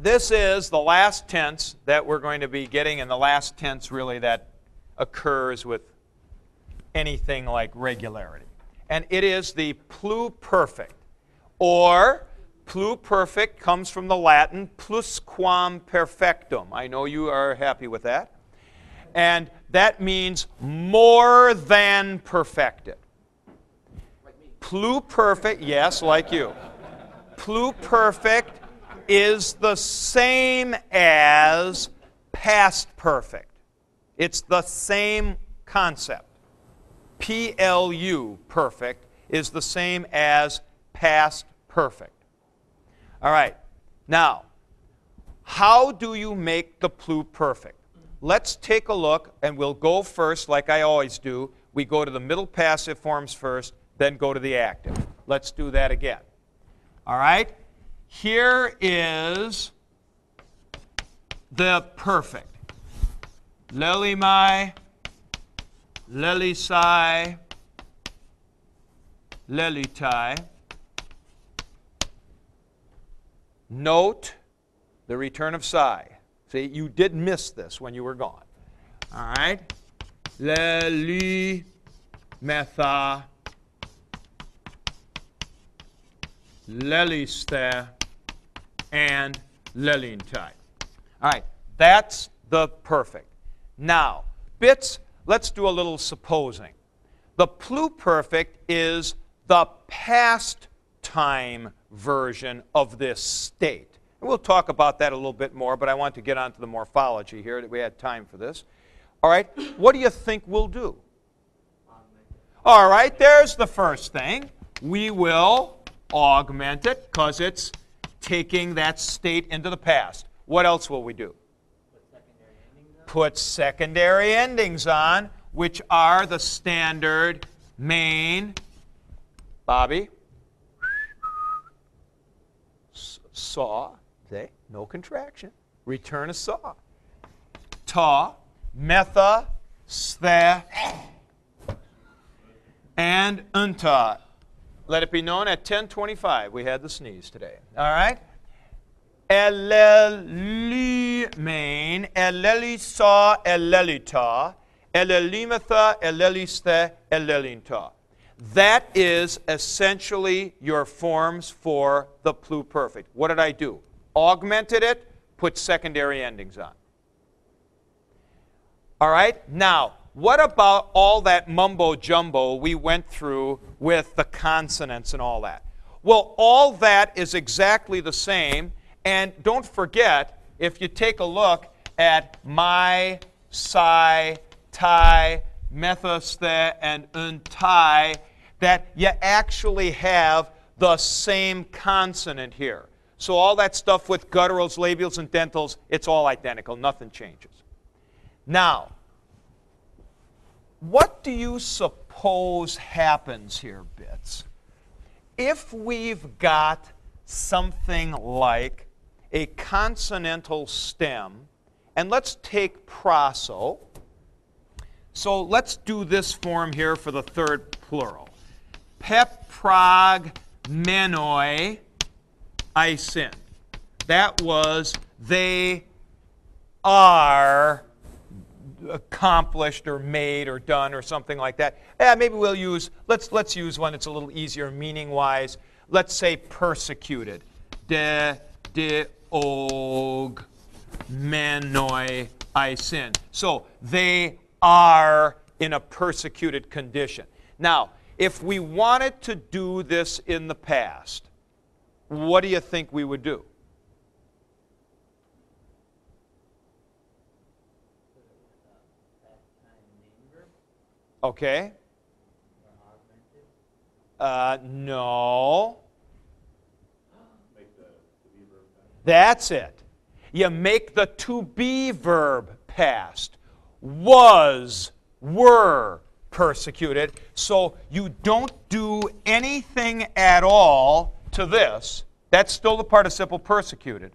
this is the last tense that we're going to be getting, and the last tense really that occurs with anything like regularity. And it is the pluperfect, or pluperfect comes from the Latin plusquam perfectum. I know you are happy with that. And that means more than perfected. Pluperfect, yes, like you. Pluperfect is the same as past perfect. It's the same concept. PLU, perfect, is the same as past perfect. All right. Now, how do you make the pluperfect? Let's take a look, and we'll go first, like I always do. We go to the middle passive forms first, then go to the active. Let's do that again. All right? Here is the perfect. Lelimai, lelisai, lelitai. Note the return of psi. See, you did miss this when you were gone. All right? Leli, metha, leliste, and lelintai. All right, that's the perfect. Now, bits, let's do a little supposing. The pluperfect is the past time version of this state. And we'll talk about that a little bit more, but I want to get on to the morphology here that we had time for this. All right, what do you think we'll do? All right, there's the first thing. We will augment it because it's taking that state into the past. What else will we do? Put secondary endings on, which are the standard main. Bobby? Saw. See? No contraction. Return a saw. Ta. Metha. Stha. And unta. Let it be known at 1025 we had the sneeze today. All right? Elelimain, elelisa, elelita, elelimatha, eleliste, elelinta. That is essentially your forms for the pluperfect. What did I do? Augmented it, put secondary endings on. All right? Now, what about all that mumbo jumbo we went through with the consonants and all that? Well, all that is exactly the same. And don't forget, if you take a look at my, psi, tai, methoste, and untai, that you actually have the same consonant here. So all that stuff with gutturals, labials, and dentals, it's all identical. Nothing changes. Now, what do you suppose happens here, Bits? If we've got something like a consonantal stem, and let's take proso. So let's do this form here for the third plural. Peprog menoi isin. That was they are accomplished or made or done or something like that. Yeah, maybe we'll use let's let's use one that's a little easier meaning wise. Let's say persecuted. De de og menoi I sin. So they are in a persecuted condition. Now, if we wanted to do this in the past, what do you think we would do? Okay. Uh, no. That's it. You make the to be verb past. Was, were persecuted. So you don't do anything at all to this. That's still the participle persecuted.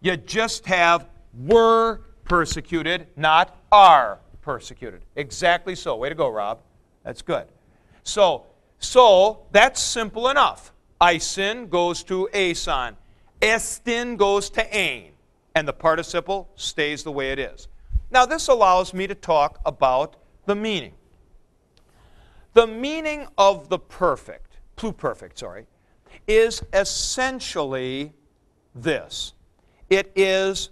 You just have were persecuted, not are persecuted. Exactly so. Way to go, Rob. That's good. So, so that's simple enough. Isin goes to ason. Estin goes to ain, and the participle stays the way it is. Now, this allows me to talk about the meaning. The meaning of the perfect, pluperfect, sorry, is essentially this it is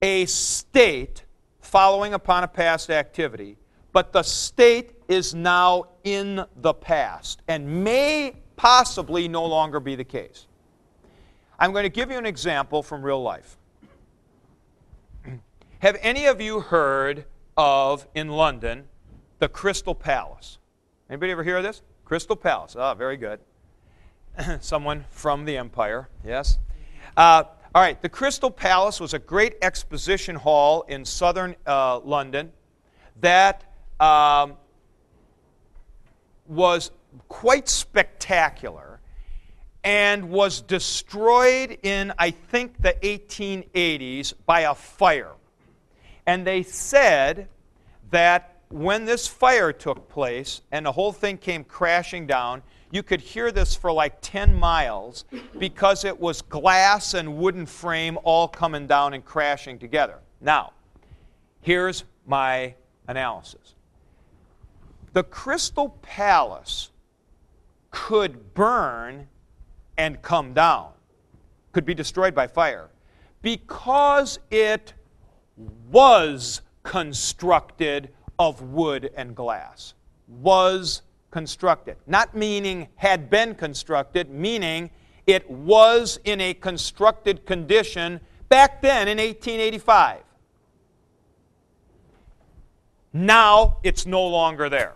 a state following upon a past activity, but the state is now in the past and may possibly no longer be the case. I'm going to give you an example from real life. Have any of you heard of, in London, the Crystal Palace? Anybody ever hear of this? Crystal Palace. Ah, oh, very good. Someone from the empire, yes. Uh, all right, the Crystal Palace was a great exposition hall in southern uh, London that um, was quite spectacular and was destroyed in, I think, the 1880s by a fire. And they said that when this fire took place and the whole thing came crashing down, you could hear this for like 10 miles because it was glass and wooden frame all coming down and crashing together. Now, here's my analysis the Crystal Palace could burn and come down, could be destroyed by fire, because it was constructed of wood and glass. Was constructed. Not meaning had been constructed, meaning it was in a constructed condition back then in 1885. Now it's no longer there.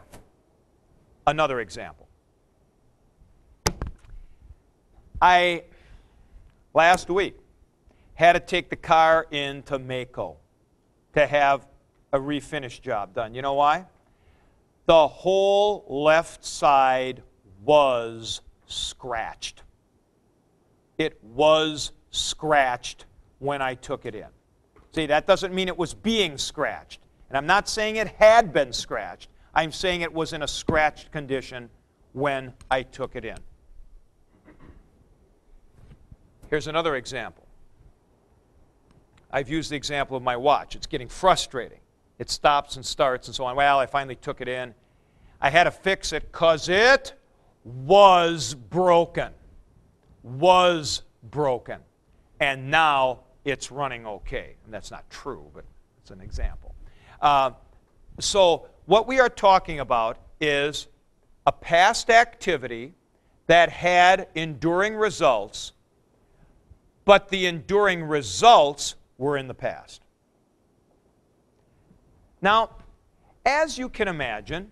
Another example. I, last week, had to take the car into Maaco to have a refinish job done. You know why? The whole left side was scratched. It was scratched when I took it in. See, that doesn't mean it was being scratched. And I'm not saying it had been scratched. I'm saying it was in a scratched condition when I took it in. Here's another example. I've used the example of my watch. It's getting frustrating. It stops and starts and so on. Well, I finally took it in. I had to fix it because it was broken. Was broken. And now it's running okay. And that's not true, but it's an example. Uh, so, what we are talking about is a past activity that had enduring results, but the enduring results were in the past. Now, as you can imagine,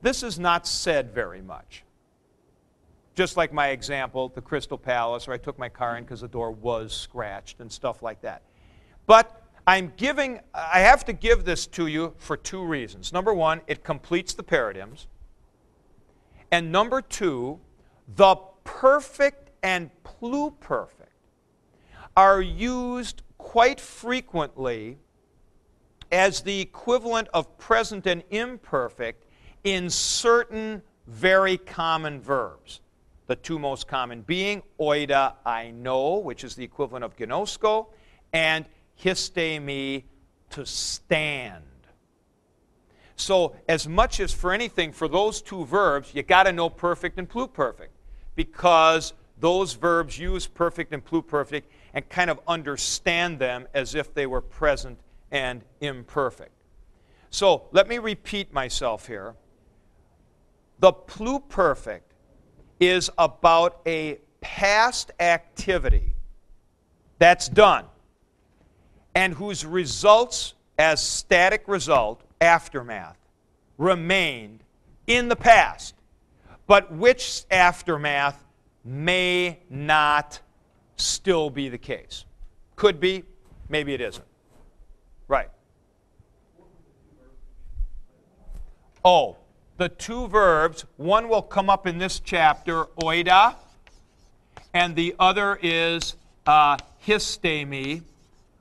this is not said very much. Just like my example, the Crystal Palace, where I took my car in because the door was scratched and stuff like that. But I'm giving, I have to give this to you for two reasons. Number one, it completes the paradigms. And number two, the perfect and pluperfect are used quite frequently as the equivalent of present and imperfect in certain very common verbs. The two most common being oida, I know, which is the equivalent of ginosko, and histemi, to stand. So, as much as for anything, for those two verbs, you got to know perfect and pluperfect because those verbs use perfect and pluperfect and kind of understand them as if they were present and imperfect. So, let me repeat myself here. The pluperfect is about a past activity that's done and whose results as static result, aftermath, remained in the past, but which aftermath may not still be the case. Could be, maybe it isn't. Right. Oh, the two verbs, one will come up in this chapter, oida, and the other is uh, histemi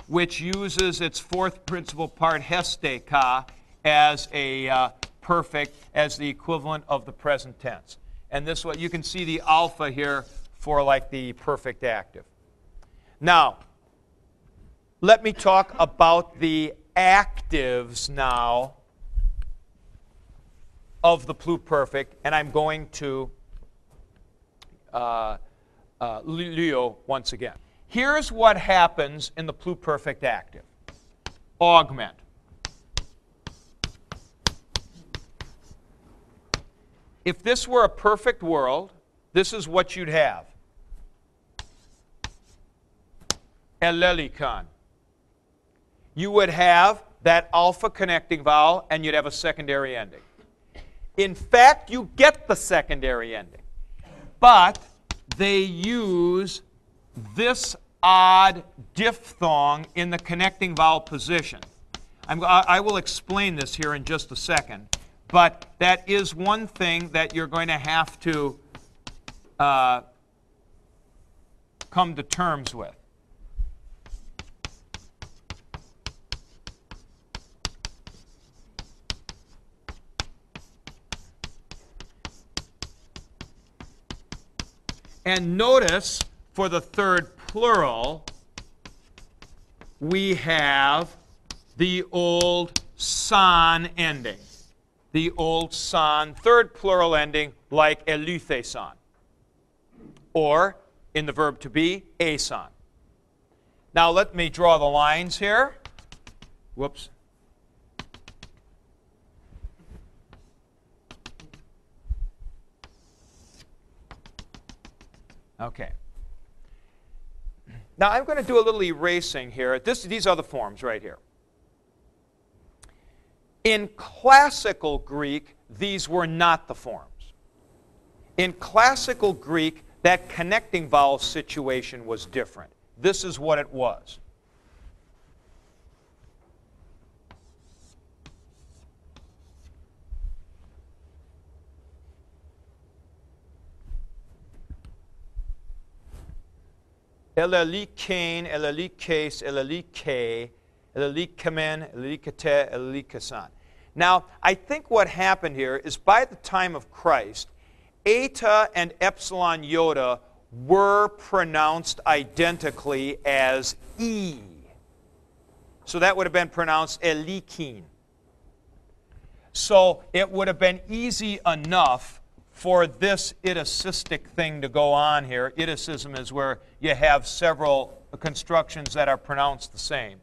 which uses its fourth principal part, hesteka, as a uh, perfect, as the equivalent of the present tense. And this what you can see the alpha here for like the perfect active. Now, let me talk about the actives now of the pluperfect, and I'm going to uh, uh, Leo once again. Here's what happens in the pluperfect active augment. If this were a perfect world, this is what you'd have. Elelikon. You would have that alpha connecting vowel and you'd have a secondary ending. In fact, you get the secondary ending. But they use this odd diphthong in the connecting vowel position. I'm, i will explain this here in just a second, but that is one thing that you're going to have to uh, come to terms with. And notice for the third plural, we have the old san ending. The old san, third plural ending, like elutheson. Or, in the verb to be, ason. Now let me draw the lines here. Whoops. Okay. Now I'm going to do a little erasing here. This, these are the forms right here. In classical Greek, these were not the forms. In classical Greek, that connecting vowel situation was different. This is what it was. Elelikain, Elelikes, Elelike, Elelikamen, Elelikate, Elelikasan. Now, I think what happened here is by the time of Christ, eta and epsilon iota were pronounced identically as e. So that would have been pronounced elikin. So it would have been easy enough for this itacistic thing to go on here. Itacism is where you have several constructions that are pronounced the same.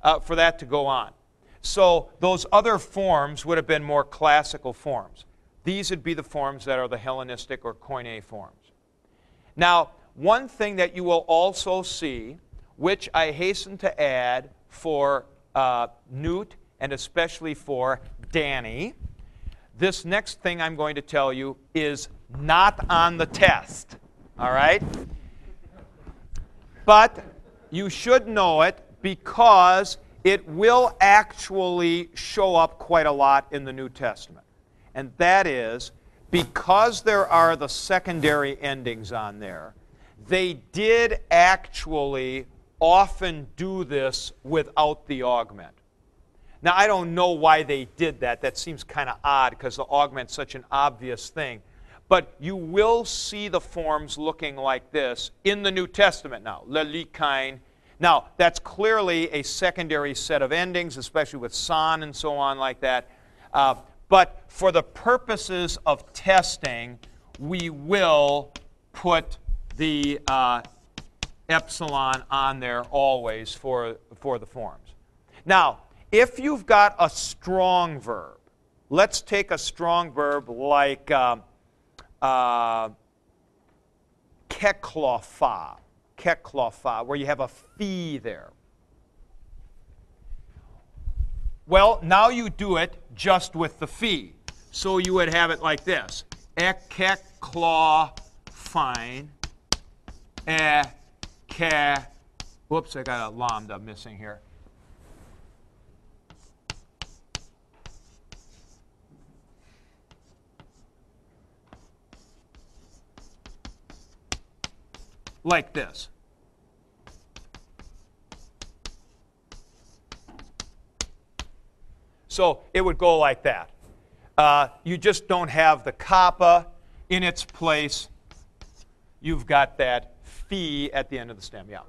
Uh, for that to go on. So those other forms would have been more classical forms. These would be the forms that are the Hellenistic or Koine forms. Now, one thing that you will also see, which I hasten to add for uh, Newt and especially for Danny, this next thing I'm going to tell you is not on the test. All right? But you should know it because it will actually show up quite a lot in the New Testament. And that is because there are the secondary endings on there, they did actually often do this without the augment. Now, I don't know why they did that. That seems kind of odd because the augment's such an obvious thing. But you will see the forms looking like this in the New Testament now. Lelikain. Now, that's clearly a secondary set of endings, especially with san and so on like that. Uh, but for the purposes of testing, we will put the uh, epsilon on there always for, for the forms. Now, if you've got a strong verb, let's take a strong verb like uh, uh, keklofa, keklofa, where you have a phi there. Well, now you do it just with the phi. So you would have it like this. Ekeklo fine. E ke. Whoops, I got a lambda missing here. Like this. So it would go like that. Uh, you just don't have the kappa in its place. you've got that phi at the end of the stem. Yeah.